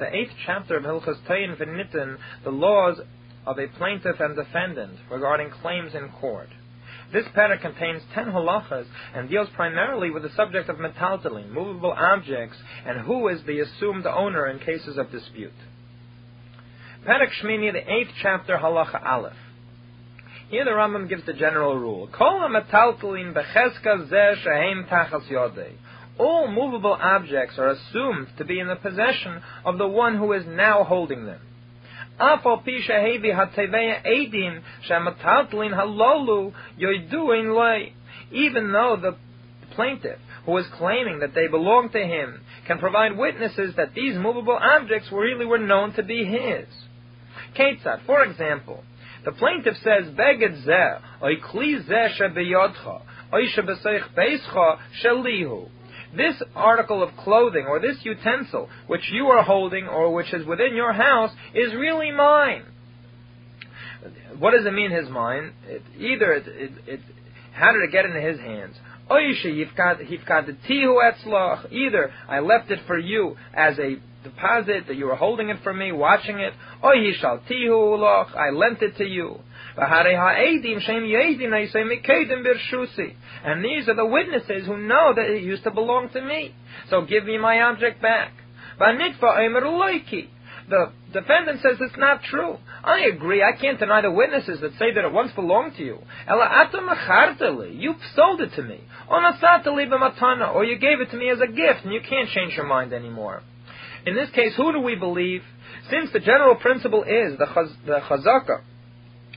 the eighth chapter of Hilchas Tayin V'Nitin, the laws of a plaintiff and defendant regarding claims in court. This parak contains ten halachas and deals primarily with the subject of metaltalin, movable objects, and who is the assumed owner in cases of dispute. Parak Shmini, the eighth chapter, halacha aleph. Here the Rambam gives the general rule: Kol metaltalin becheska zeh shehem tachas yodei all movable objects are assumed to be in the possession of the one who is now holding them. Even though the plaintiff, who is claiming that they belong to him, can provide witnesses that these movable objects really were known to be his. Ketzat, for example, the plaintiff says, Beged zeh, oy kli zeh shebeyodcha, oy shebeseich beischa shelihu this article of clothing or this utensil which you are holding or which is within your house is really mine. What does it mean, his mine? It, either it, it, it, how did it get into his hands? Either I left it for you as a deposit that you were holding it for me, watching it. Oh, I lent it to you. And these are the witnesses who know that it used to belong to me. So give me my object back. The defendant says it's not true. I agree. I can't deny the witnesses that say that it once belonged to you. You sold it to me. Or you gave it to me as a gift and you can't change your mind anymore. In this case, who do we believe? Since the general principle is the, chaz- the chazaka,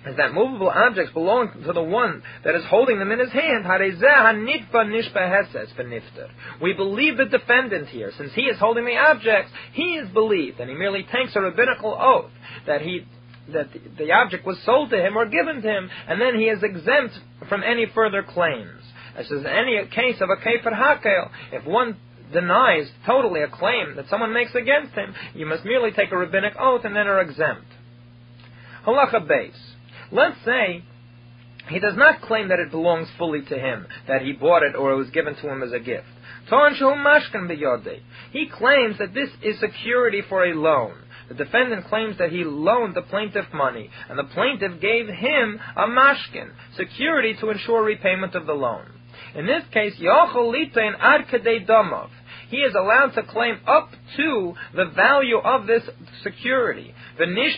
is that movable objects belong to the one that is holding them in his hand. We believe the defendant here. Since he is holding the objects, he is believed, and he merely takes a rabbinical oath that he that the object was sold to him or given to him, and then he is exempt from any further claims. As is any case of a kefer hakel, if one denies totally a claim that someone makes against him, you must merely take a rabbinic oath and then are exempt. Halacha Beis. Let's say he does not claim that it belongs fully to him, that he bought it or it was given to him as a gift. He claims that this is security for a loan. The defendant claims that he loaned the plaintiff money, and the plaintiff gave him a mashkin, security to ensure repayment of the loan. In this case, ad damov he is allowed to claim up to the value of this security. In this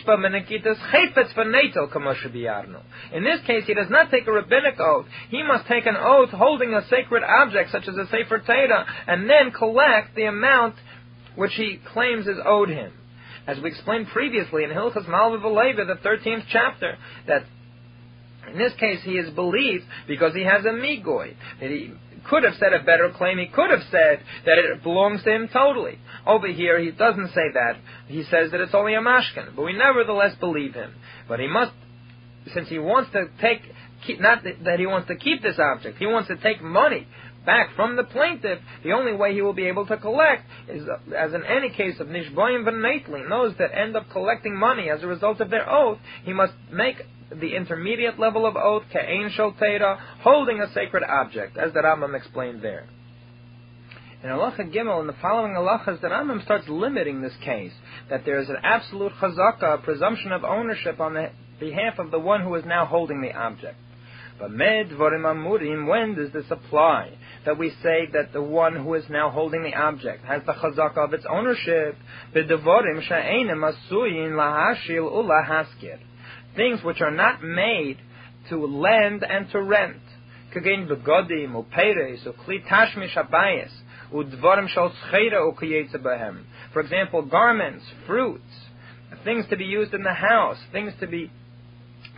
case, he does not take a rabbinic oath. He must take an oath holding a sacred object, such as a Sefer Torah, and then collect the amount which he claims is owed him. As we explained previously in Hilchas Malva the 13th chapter, that in this case, he is believed because he has a migoy. That he could have said a better claim. He could have said that it belongs to him totally. Over here, he doesn't say that. He says that it's only a mashkin. But we nevertheless believe him. But he must, since he wants to take, keep, not that he wants to keep this object, he wants to take money back from the plaintiff, the only way he will be able to collect is, as in any case of Nishboyim V'Natli, those that end up collecting money as a result of their oath, he must make the intermediate level of oath, Ka'ain Shol holding a sacred object, as the Rambam explained there. In Halacha Gimel, in the following halachas, the Rambam starts limiting this case, that there is an absolute chazaka, a presumption of ownership on the behalf of the one who is now holding the object. But med amurim, when does this apply? That we say that the one who is now holding the object has the chazaka of its ownership. B'devorim sha'enim asuyin lahashil ulahaskir things which are not made to lend and to rent. Kagain begodim or peres or kli tashmish abayis shal behem. For example, garments, fruits, things to be used in the house, things to be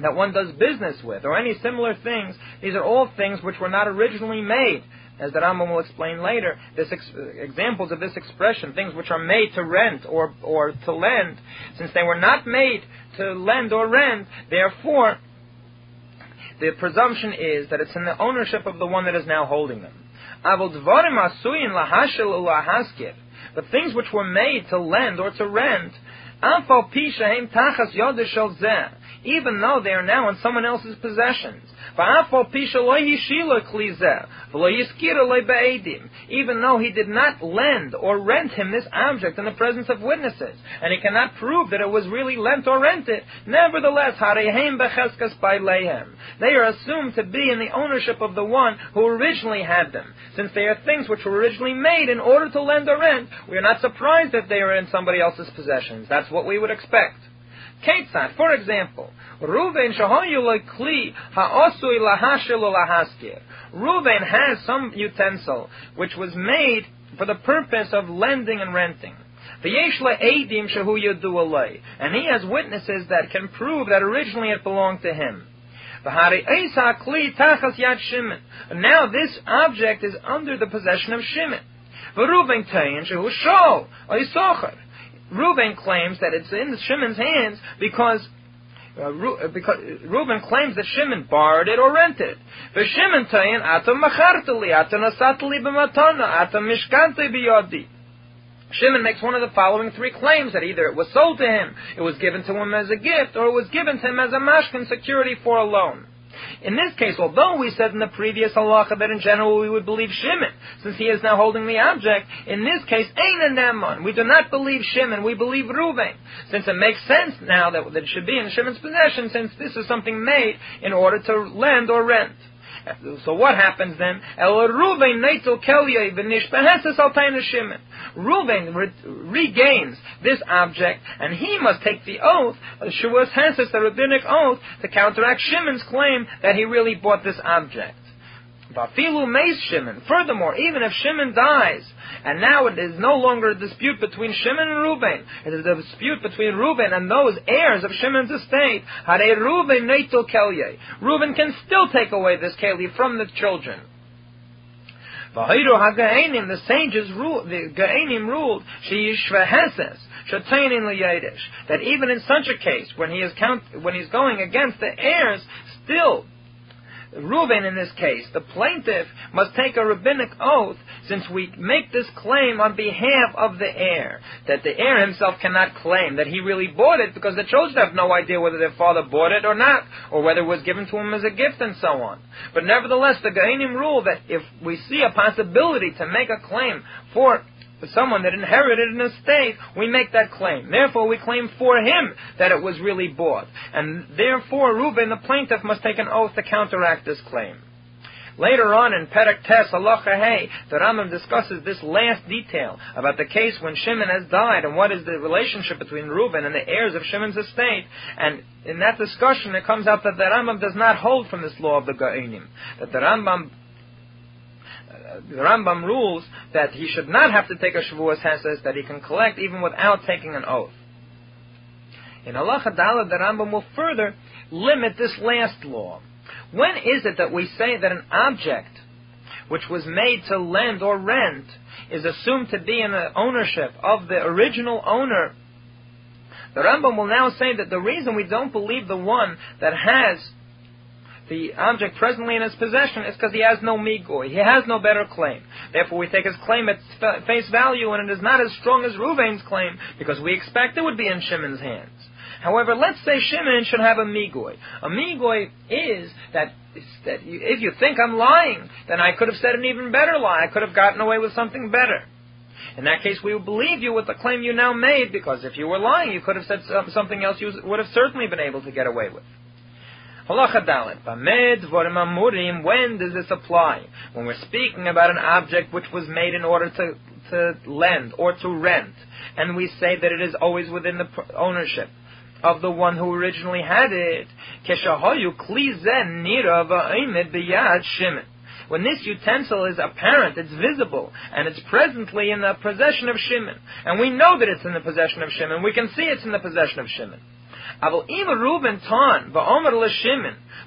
that one does business with, or any similar things. These are all things which were not originally made. As the Rambam will explain later, this ex- examples of this expression, things which are made to rent or, or to lend, since they were not made to lend or rent. Therefore, the presumption is that it's in the ownership of the one that is now holding them. But things which were made to lend or to rent, even though they are now in someone else's possessions. Even though he did not lend or rent him this object in the presence of witnesses, and he cannot prove that it was really lent or rented, nevertheless, they are assumed to be in the ownership of the one who originally had them. Since they are things which were originally made in order to lend or rent, we are not surprised that they are in somebody else's possessions. That's what we would expect. For example, Ruven kli ha'osui lahaskir. Ruven has some utensil which was made for the purpose of lending and renting. And he has witnesses that can prove that originally it belonged to him. Now this object is under the possession of Shimon. Reuben claims that it's in Shimon's hands because uh, Ru- uh, because Reuben claims that Shimon borrowed it or rented it. Shimon tayin atam machartali, atam nasatali b'matana, atam mishkante biyodi. Shimon makes one of the following three claims that either it was sold to him, it was given to him as a gift, or it was given to him as a mashkin security for a loan. In this case, although we said in the previous halacha that in general we would believe Shimon, since he is now holding the object, in this case, Ein Neman. We do not believe Shimon, we believe Reuven. Since it makes sense now that it should be in Shimon's possession, since this is something made in order to lend or rent. So what happens then? Shimon. Ruvain regains this object, and he must take the oath, uh, Shavuos Heses, the rabbinic oath, to counteract Shimon's claim that he really bought this object. Vafilu Shimon. Furthermore, even if Shimon dies, and now it is no longer a dispute between Shimon and Reuben, it is a dispute between Reuben and those heirs of Shimon's estate. Hare Reuben Neitul Kelye. Reuben can still take away this Keli from the children. V'hayru the sages ruled, the Gaenim ruled, she'yishveheses, liyadish, that even in such a case, when he is count, when he's going against the heirs, still Reuben in this case, the plaintiff, must take a rabbinic oath since we make this claim on behalf of the heir, that the heir himself cannot claim that he really bought it because the children have no idea whether their father bought it or not, or whether it was given to him as a gift and so on. But nevertheless, the Ga'inim rule that if we see a possibility to make a claim for someone that inherited an estate, we make that claim. Therefore, we claim for him that it was really bought. And therefore, Reuben, the plaintiff, must take an oath to counteract this claim. Later on in Perek Tes Halacha Hey, the Rambam discusses this last detail about the case when Shimon has died and what is the relationship between Reuben and the heirs of Shimon's estate. And in that discussion, it comes out that the Rambam does not hold from this law of the Ga'inim. That the Rambam the Rambam rules that he should not have to take a Shavuos Heses, that he can collect even without taking an oath. In Allah Dalet, the Rambam will further limit this last law. When is it that we say that an object which was made to lend or rent is assumed to be in the ownership of the original owner? The Rambam will now say that the reason we don't believe the one that has the object presently in his possession is because he has no migoy. He has no better claim. Therefore, we take his claim at face value, and it is not as strong as Ruvain's claim because we expect it would be in Shimon's hands. However, let's say Shimon should have a migoy. A migoy is that, that you, if you think I'm lying, then I could have said an even better lie. I could have gotten away with something better. In that case, we would believe you with the claim you now made, because if you were lying, you could have said something else you would have certainly been able to get away with. Halacha Dalet. Amurim. When does this apply? When we're speaking about an object which was made in order to, to lend or to rent, and we say that it is always within the ownership of the one who originally had it. When this utensil is apparent, it's visible, and it's presently in the possession of Shimon, and we know that it's in the possession of Shimon, we can see it's in the possession of Shimon.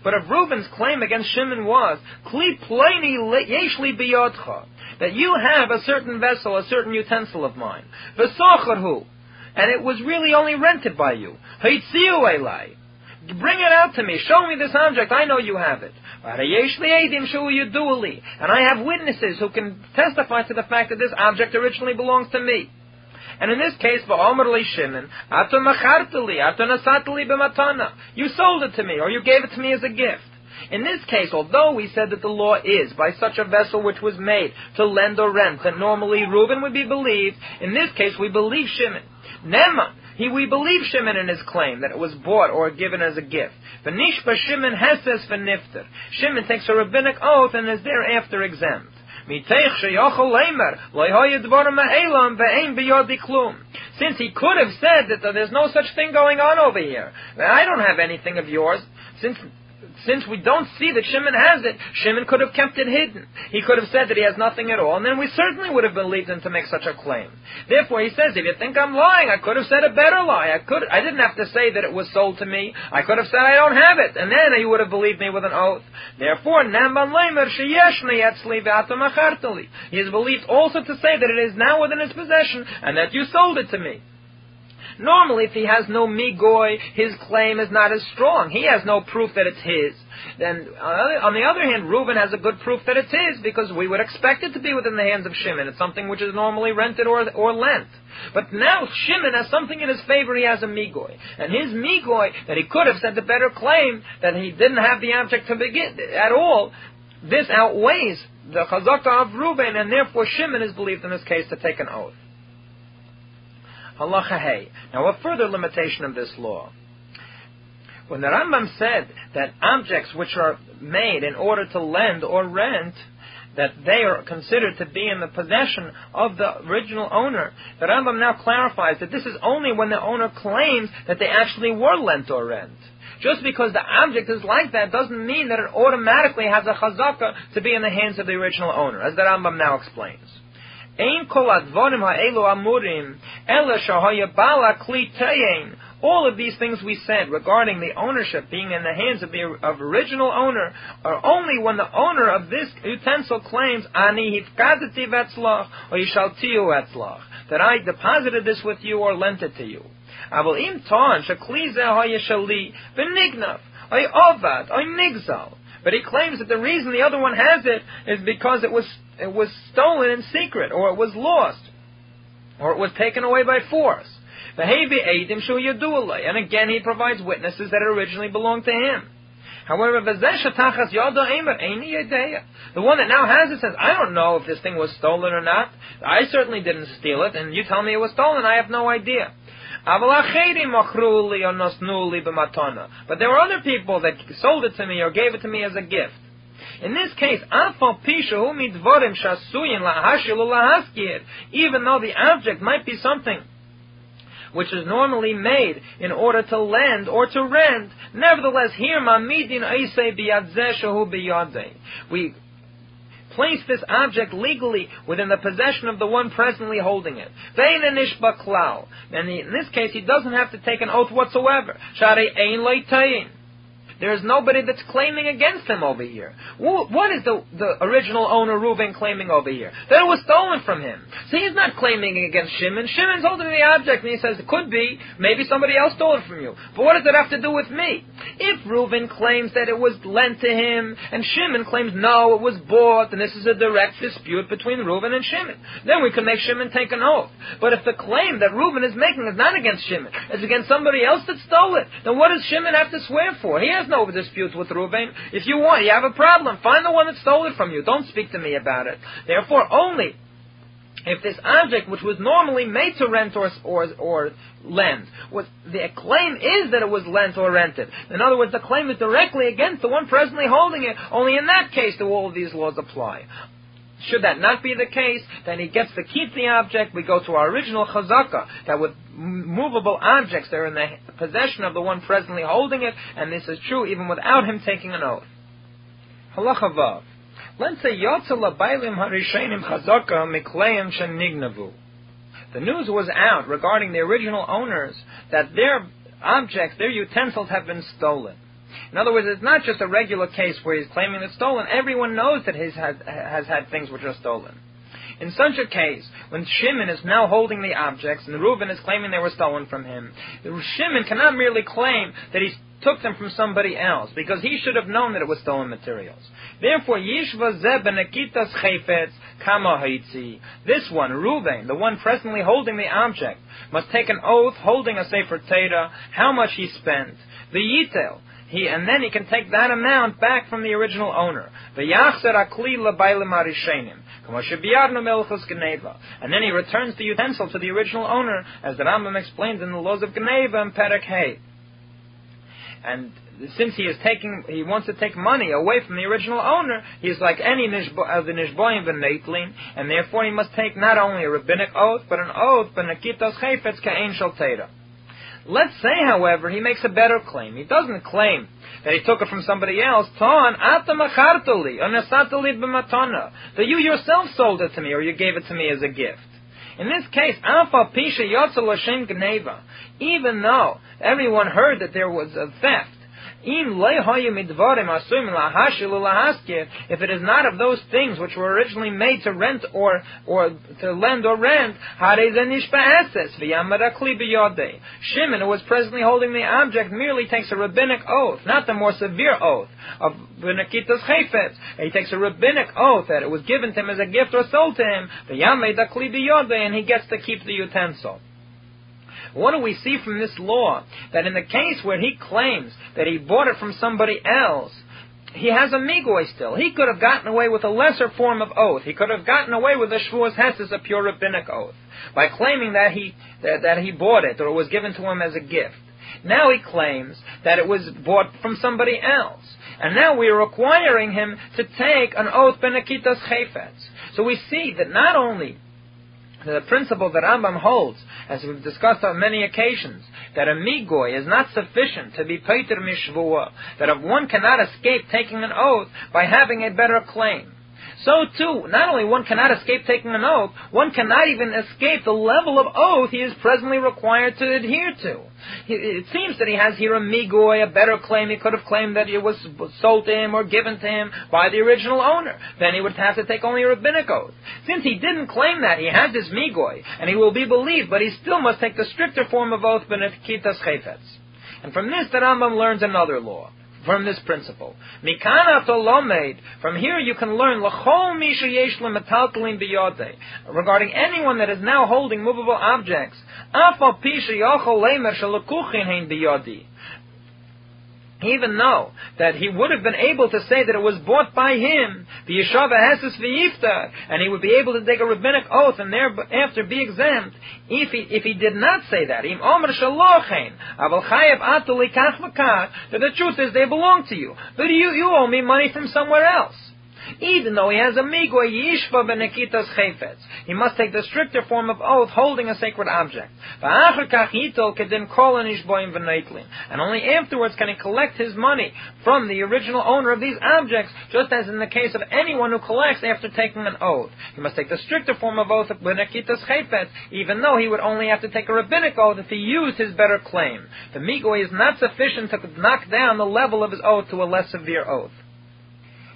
But if Reuben's claim against Shimon was, yeshli that you have a certain vessel, a certain utensil of mine, and it was really only rented by you, Bring it out to me. Show me this object. I know you have it. And I have witnesses who can testify to the fact that this object originally belongs to me. And in this case, v'omer li Shimon, ato machartali, ato nasatali b'matana. You sold it to me, or you gave it to me as a gift. In this case, although we said that the law is by such a vessel which was made to lend or rent, that normally Reuben would be believed, in this case we believe Shimon. Neman, he, we believe Shimon in his claim that it was bought or given as a gift. V'nishba Shimon heses v'nifter. Shimon takes a rabbinic oath and is thereafter exempt. Since he could have said that there's no such thing going on over here, I don't have anything of yours, since since we don't see that Shimon has it, Shimon could have kept it hidden. He could have said that he has nothing at all, and then we certainly would have believed him to make such a claim. Therefore, he says, if you think I'm lying, I could have said a better lie. I could, I didn't have to say that it was sold to me. I could have said I don't have it, and then he would have believed me with an oath. Therefore, Namban Lemer He is believed also to say that it is now within his possession, and that you sold it to me. Normally, if he has no migoy, his claim is not as strong. He has no proof that it's his. Then, on the other hand, Reuben has a good proof that it's his because we would expect it to be within the hands of Shimon. It's something which is normally rented or, or lent. But now Shimon has something in his favor. He has a migoy, and his migoy that he could have said the better claim that he didn't have the object to begin at all. This outweighs the chazaka of Reuben, and therefore Shimon is believed in this case to take an oath. Halacha Hey. Now, a further limitation of this law. When the Rambam said that objects which are made in order to lend or rent, that they are considered to be in the possession of the original owner, the Rambam now clarifies that this is only when the owner claims that they actually were lent or rent. Just because the object is like that doesn't mean that it automatically has a chazaka to be in the hands of the original owner, as the Rambam now explains. Ein kol amurim, ela shahaya bala. All of these things we said regarding the ownership being in the hands of the of original owner are only when the owner of this utensil claims ani hifkadati vetzlach or yishaltiu vetzlach that I deposited this with you or lent it to you. Aval im ton shakli zeh hayashali v'nignav ay ovad ay nigzal. But he claims that the reason the other one has it is because it was it was stolen in secret, or it was lost, or it was taken away by force. And again, he provides witnesses that it originally belonged to him. However, the one that now has it says, I don't know if this thing was stolen or not. I certainly didn't steal it, and you tell me it was stolen, I have no idea. But there were other people that sold it to me or gave it to me as a gift. In this case, even though the object might be something which is normally made in order to lend or to rent, nevertheless, here we place this object legally within the possession of the one presently holding it. And in this case, he doesn't have to take an oath whatsoever. There's nobody that's claiming against him over here. What is the, the original owner Reuben claiming over here? That it was stolen from him. So he's not claiming against Shimon. Shimon's holding the object and he says, it could be, maybe somebody else stole it from you. But what does it have to do with me? If Reuben claims that it was lent to him and Shimon claims no, it was bought, and this is a direct dispute between Reuben and Shimon, then we can make Shimon take an oath. But if the claim that Reuben is making is not against Shimon, it's against somebody else that stole it, then what does Shimon have to swear for? He has no dispute with Reuben. If you want, you have a problem, find the one that stole it from you. Don't speak to me about it. Therefore, only if this object, which was normally made to rent or, or, or lend, was, the claim is that it was lent or rented. In other words, the claim is directly against the one presently holding it. Only in that case do all of these laws apply. Should that not be the case, then he gets to keep the object. We go to our original chazaka, that with movable objects, they're in the possession of the one presently holding it, and this is true even without him taking an oath. Halacha vav. Harishenim chazaka mikleim shenignavu. The news was out regarding the original owners that their objects, their utensils have been stolen. In other words, it's not just a regular case where he's claiming it's stolen. Everyone knows that he has, has had things which are stolen. In such a case, when Shimon is now holding the objects and Reuben is claiming they were stolen from him, Shimon cannot merely claim that he took them from somebody else, because he should have known that it was stolen materials. Therefore, Yishva Zebenekitas Chayfetz Kama. This one, Reuben, the one presently holding the object, must take an oath holding a Sefer Torah, how much he spent. The Yitel, he, and then he can take that amount back from the original owner. And then he returns the utensil to the original owner, as the Rambam explains in the laws of Geneivah and Perek Hay. And since he is taking, he wants to take money away from the original owner, he is like any of uh, the nishboim v'neitlin, and therefore he must take not only a rabbinic oath, but an oath, b'nakitos chayfetz ka'en shal Let's say, however, he makes a better claim. He doesn't claim that he took it from somebody else. Ton. That you yourself sold it to me, or you gave it to me as a gift. In this case. Even though everyone heard that there was a theft, if it is not of those things which were originally made to rent or or to lend or rent, Shimon, who was presently holding the object, merely takes a rabbinic oath, not the more severe oath of Benakitas Chayfetz. He takes a rabbinic oath that it was given to him as a gift or sold to him, and he gets to keep the utensil. What do we see from this law? That in the case where he claims that he bought it from somebody else, he has a migoy still. He could have gotten away with a lesser form of oath. He could have gotten away with a shvuas hesses, a pure rabbinic oath, by claiming that he that, that he bought it or it was given to him as a gift. Now he claims that it was bought from somebody else. And now we are requiring him to take an oath benekitas chayfetz. So we see that not only the principle that Rambam holds, as we've discussed on many occasions, that a migoy is not sufficient to be pater mishvua, that one cannot escape taking an oath by having a better claim. So too, not only one cannot escape taking an oath, one cannot even escape the level of oath he is presently required to adhere to. It seems that he has here a migoy, a better claim. He could have claimed that it was sold to him or given to him by the original owner. Then he would have to take only a rabbinic oath. Since he didn't claim that, he has this migoy, and he will be believed, but he still must take the stricter form of oath, benekitas chayfetz. And from this, the Rambam learns another law from this principle. Mikana tolomed. From here you can learn lachol misha yesh biyode. Regarding anyone that is now holding movable objects. Afal pisha yochol lemer shalakuchin hein biyodi even though that he would have been able to say that it was bought by him, the Yeshava Heses v'yifta, and he would be able to take a rabbinic oath and thereafter be exempt, if he, if he did not say that, im omer shalochen, aval chayev atu likach that the truth is they belong to you, but you, you owe me money from somewhere else even though he has a migwa yishva benekitas chayfetz. He must take the stricter form of oath holding a sacred object. And only afterwards can he collect his money from the original owner of these objects, just as in the case of anyone who collects after taking an oath. He must take the stricter form of oath of benekitas chayfetz, even though he would only have to take a rabbinic oath if he used his better claim. The migwa is not sufficient to knock down the level of his oath to a less severe oath.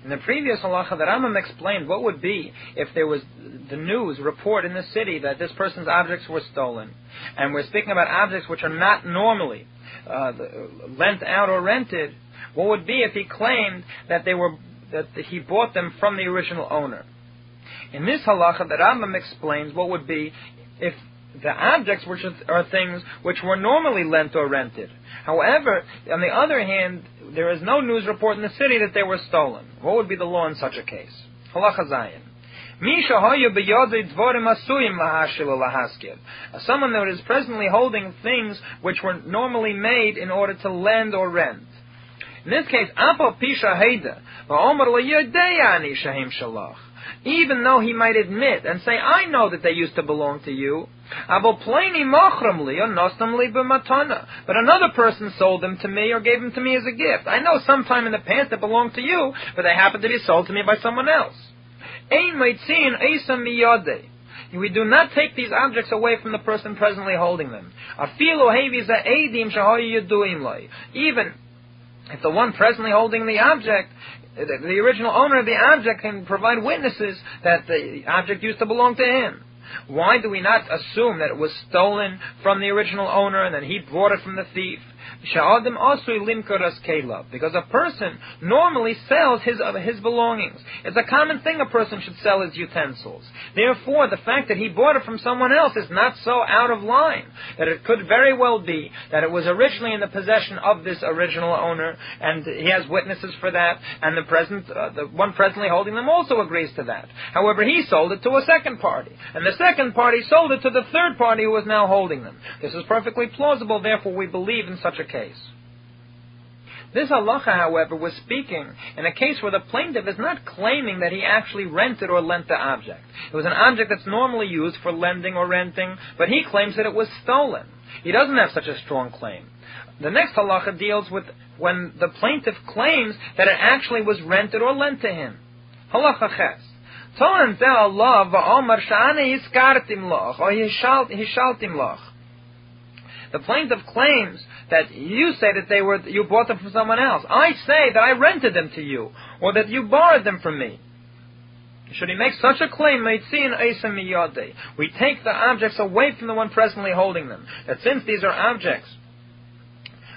In the previous halacha, the Rambam explained what would be if there was the news report in the city that this person's objects were stolen. And we're speaking about objects which are not normally uh, lent out or rented. What would be if he claimed that they were that he bought them from the original owner? In this halacha, the Rambam explains what would be if the objects which are things which were normally lent or rented. However, on the other hand, there is no news report in the city that they were stolen. What would be the law in such a case? Halacha Zayin. Someone that is presently holding things which were normally made in order to lend or rent. In this case, Apo Pisha Heida, even though he might admit and say, I know that they used to belong to you, but another person sold them to me or gave them to me as a gift. I know sometime in the past they belonged to you, but they happened to be sold to me by someone else. We do not take these objects away from the person presently holding them. Even if the one presently holding the object the original owner of the object can provide witnesses that the object used to belong to him. Why do we not assume that it was stolen from the original owner and then he bought it from the thief? Sha'adim asui limkaras kelav. Because a person normally sells his, uh, his belongings. It's a common thing a person should sell his utensils. Therefore, the fact that he bought it from someone else is not so out of line. That it could very well be that it was originally in the possession of this original owner, and he has witnesses for that, and the present, uh, the one presently holding them also agrees to that. However, he sold it to a second party, and the second party sold it to the third party who is now holding them. This is perfectly plausible, therefore we believe in such a case. This halacha, however, was speaking in a case where the plaintiff is not claiming that he actually rented or lent the object. It was an object that's normally used for lending or renting, but he claims that it was stolen. He doesn't have such a strong claim. The next halacha deals with when the plaintiff claims that it actually was rented or lent to him. Halacha ches. Tolan Allah va'omar sha'ane hiskartim loch, or hishaltim loch. The plaintiff claims that you say that they were you bought them from someone else. I say that I rented them to you, or that you borrowed them from me. Should he make such a claim, we take the objects away from the one presently holding them. That since these are objects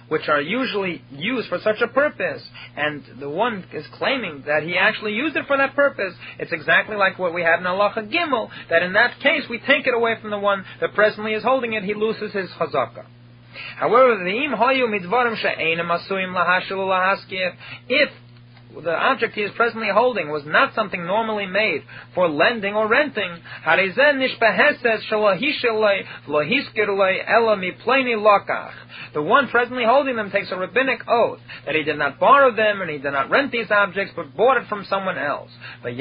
which are usually used for such a purpose, and the one is claiming that he actually used it for that purpose, it's exactly like what we have in Allah Gimel, that in that case we take it away from the one that presently is holding it, he loses his chazakah. However, if the object he is presently holding was not something normally made for lending or renting, the one presently holding them takes a rabbinic oath that he did not borrow them and he did not rent these objects, but bought it from someone else. And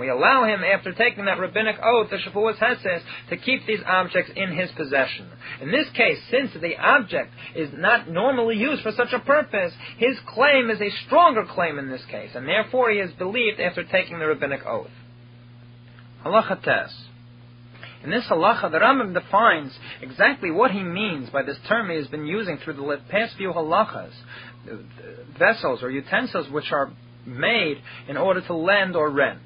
we allow him, after taking that rabbinic oath, the Shavuos Heses, to keep these objects in his possession. In this case, since the object is not normally used for such a purpose, his claim is a stronger claim in this case, and therefore he is believed after taking the rabbinic oath. Halacha tes. In this halacha, the Rambam defines exactly what he means by this term he has been using through the past few halachas, uh, vessels or utensils which are made in order to lend or rent.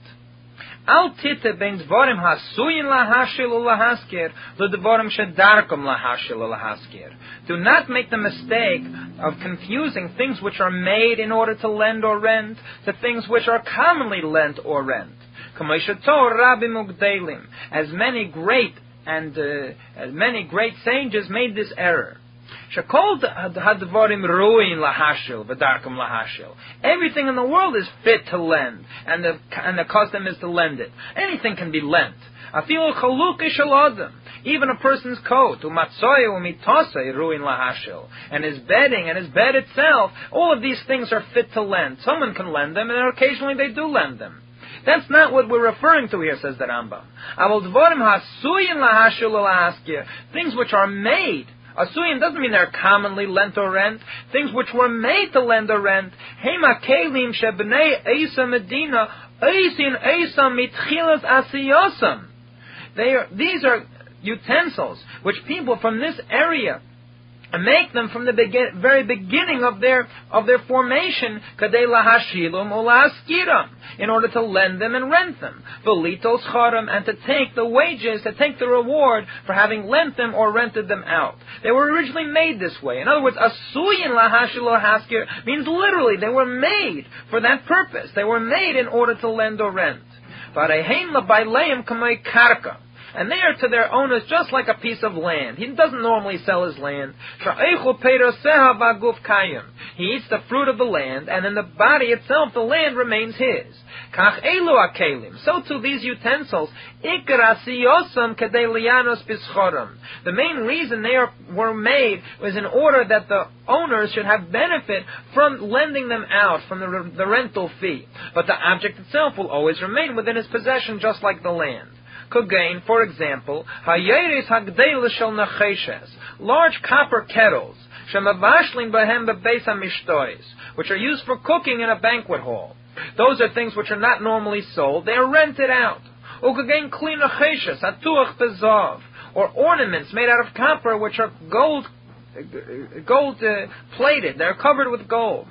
Al tite ben dvorim hasuyin lahashil ulahaskir ledvorim shedarkom lahashil ulahaskir. Do not make the mistake of confusing things which are made in order to lend or rent to things which are commonly lent or rent. As many great and uh, as many great sages made this error. Everything in the world is fit to lend, and the and the custom is to lend it. Anything can be lent. Even a person's coat, umatzoy umitosay ruin lahashil, and his bedding and his bed itself, all of these things are fit to lend. Someone can lend them, and occasionally they do lend them. That's not what we're referring to here, says the Rambam. Things which are made. Asuyin doesn't mean they're commonly lent or rent. Things which were made to lend or rent. Hema kelim shebnei Esa Medina Eisin Esa mitchilas asiyosam. They are, these are utensils which people from this area and make them from the begin, very beginning of their of their formation, kadei lahashilum in order to lend them and rent them, velitos and to take the wages, to take the reward for having lent them or rented them out. They were originally made this way. In other words, asuyin lahashil haskir means literally they were made for that purpose. They were made in order to lend or rent. But kamei karka and they are to their owners just like a piece of land. He doesn't normally sell his land. He eats the fruit of the land, and in the body itself, the land remains his. So too these utensils, the main reason they are, were made was in order that the owners should have benefit from lending them out from the, the rental fee. But the object itself will always remain within his possession just like the land. Kugain, for example, hayeris hagdela shel nacheshes, large copper kettles, shemavashlim bahem bebeis hamishtois, which are used for cooking in a banquet hall. Those are things which are not normally sold; they are rented out. Ukagein kli nacheshes atuach bezav, or ornaments made out of copper which are gold gold uh, plated. They're covered with gold.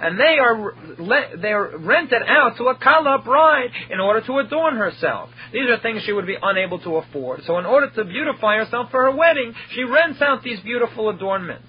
And they are they are rented out to a kala bride in order to adorn herself. These are things she would be unable to afford. So in order to beautify herself for her wedding, she rents out these beautiful adornments.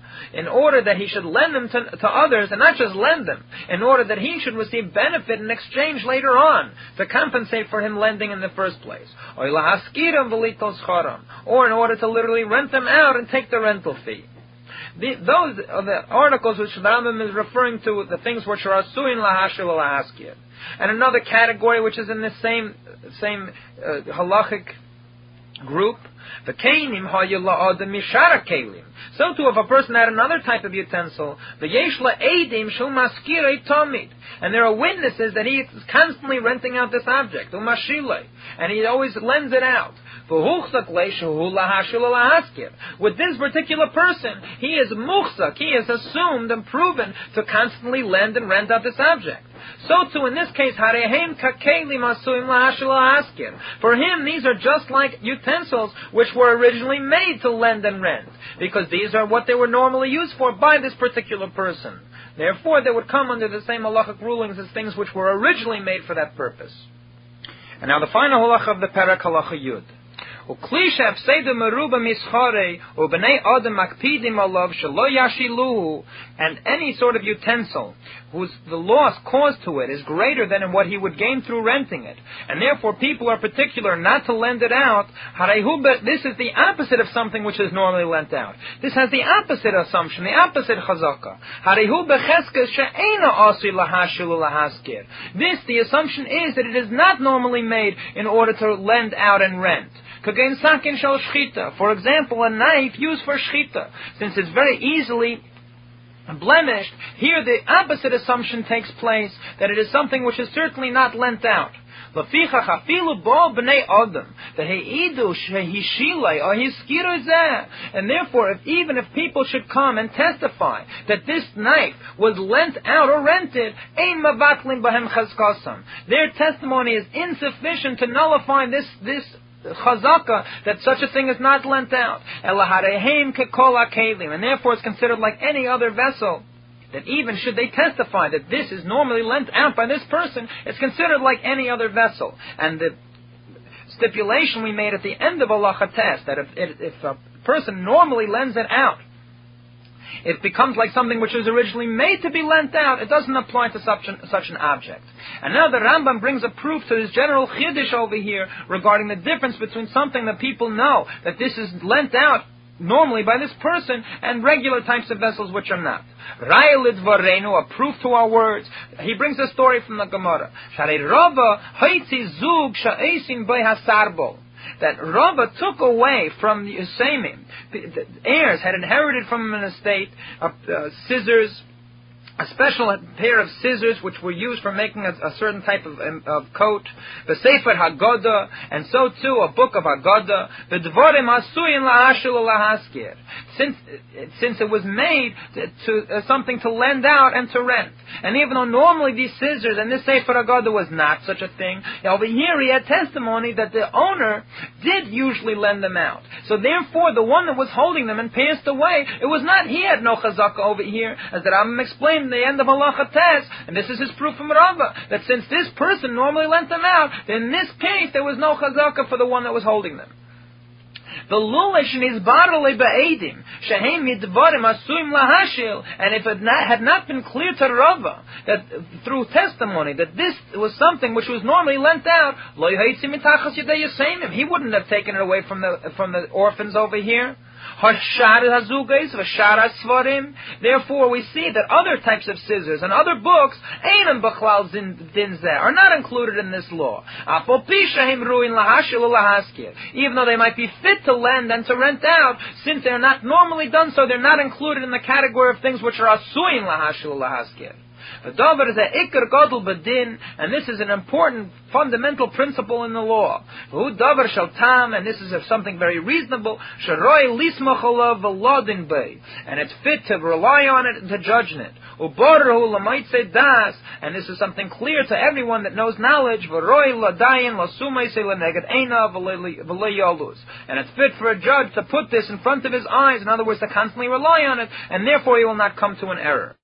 in order that he should lend them to, to others, and not just lend them, in order that he should receive benefit in exchange later on to compensate for him lending in the first place. Or in order to literally rent them out and take the rental fee. The, those are the articles which the Rambam is referring to, the things which are asuin lahashil lahaskir. And another category which is in the same same uh, halachic group the kainim mishara kelim. So too, if a person had another type of utensil, the yeshla edim shul maskire tomid, and there are witnesses that he is constantly renting out this object, umashile, and he always lends it out. With this particular person, he is muhsak, he is assumed and proven to constantly lend and rent out this object. So too in this case, For him, these are just like utensils which were originally made to lend and rent, because these are what they were normally used for by this particular person. Therefore, they would come under the same halachic rulings as things which were originally made for that purpose. And now the final halacha of the parak halacha yud. וכלי שהפסד מרובה מסחרי ובני אדם מקפידים עליו שלא ישילוהו and any sort of utensil whose the loss caused to it is greater than in what he would gain through renting it, and therefore people are particular not to lend it out, this is the opposite of something which is normally lent out. This has the opposite assumption, the opposite chazaka. This, the assumption is that it is not normally made in order to lend out and rent. For example, a knife used for shchita, since it's very easily blemished, here the opposite assumption takes place, that it is something which is certainly not lent out. And therefore, if, even if people should come and testify that this knife was lent out or rented, their testimony is insufficient to nullify this, this chazaka that such a thing is not lent out. And therefore it's considered like any other vessel. That even should they testify that this is normally lent out by this person, it's considered like any other vessel. And the stipulation we made at the end of a test that if, if a person normally lends it out, it becomes like something which was originally made to be lent out. It doesn't apply to such an, such an object. And now the Rambam brings a proof to this general chiddush over here regarding the difference between something that people know that this is lent out normally by this person and regular types of vessels which are not. Ra'ilid varenu, a proof to our words. He brings a story from the Gemara. zug sha'esin hasarbo that Rava took away from the Usaimim. The, heirs had inherited from him an estate uh, uh, scissors, a special pair of scissors which were used for making a, a certain type of, um, of coat, the Sefer Haggadah, and so too a book of Haggadah, the Dvorim Asuyin La'ashil Lahaskir, since, since it was made to, to uh, something to lend out and to rent. And even though normally these scissors and this Sefer Haggadah was not such a thing, over here he had testimony that the owner did usually lend them out. So therefore, the one that was holding them and passed away, it was not he had no chazaka over here, as the Rambam explained in the end of Halacha Tes, and this is his proof from Rava, that since this person normally lent them out, in this case there was no chazaka for the one that was holding them. The lulishin is barley be'edim, shehem midvarim asuim lahashil, and if it not, had not been clear to Rava, that through testimony, that this was something which was normally lent out, he wouldn't have taken it away from the, from the orphans over here. Therefore, we see that other types of scissors and other books, are not included in this law. Even though they might be fit to lend and to rent out, since they're not normally done so, they're not included in the category of things which are asuin lahashil lahaskir. Davar is a ikr gadol badin, and this is an important fundamental principle in the law. Who davar shall tam, and this is something very reasonable. Sharoi lismach alav bay, and it's fit to rely on it and to judge it. Uborhu lamaitse das, and this is something clear to everyone that knows knowledge. V'roi ladayin lasumay se leneged eina v'leyolus, and it's fit for a judge to put this in front of his eyes. In other words, to constantly rely on it, and therefore he will not come to an error.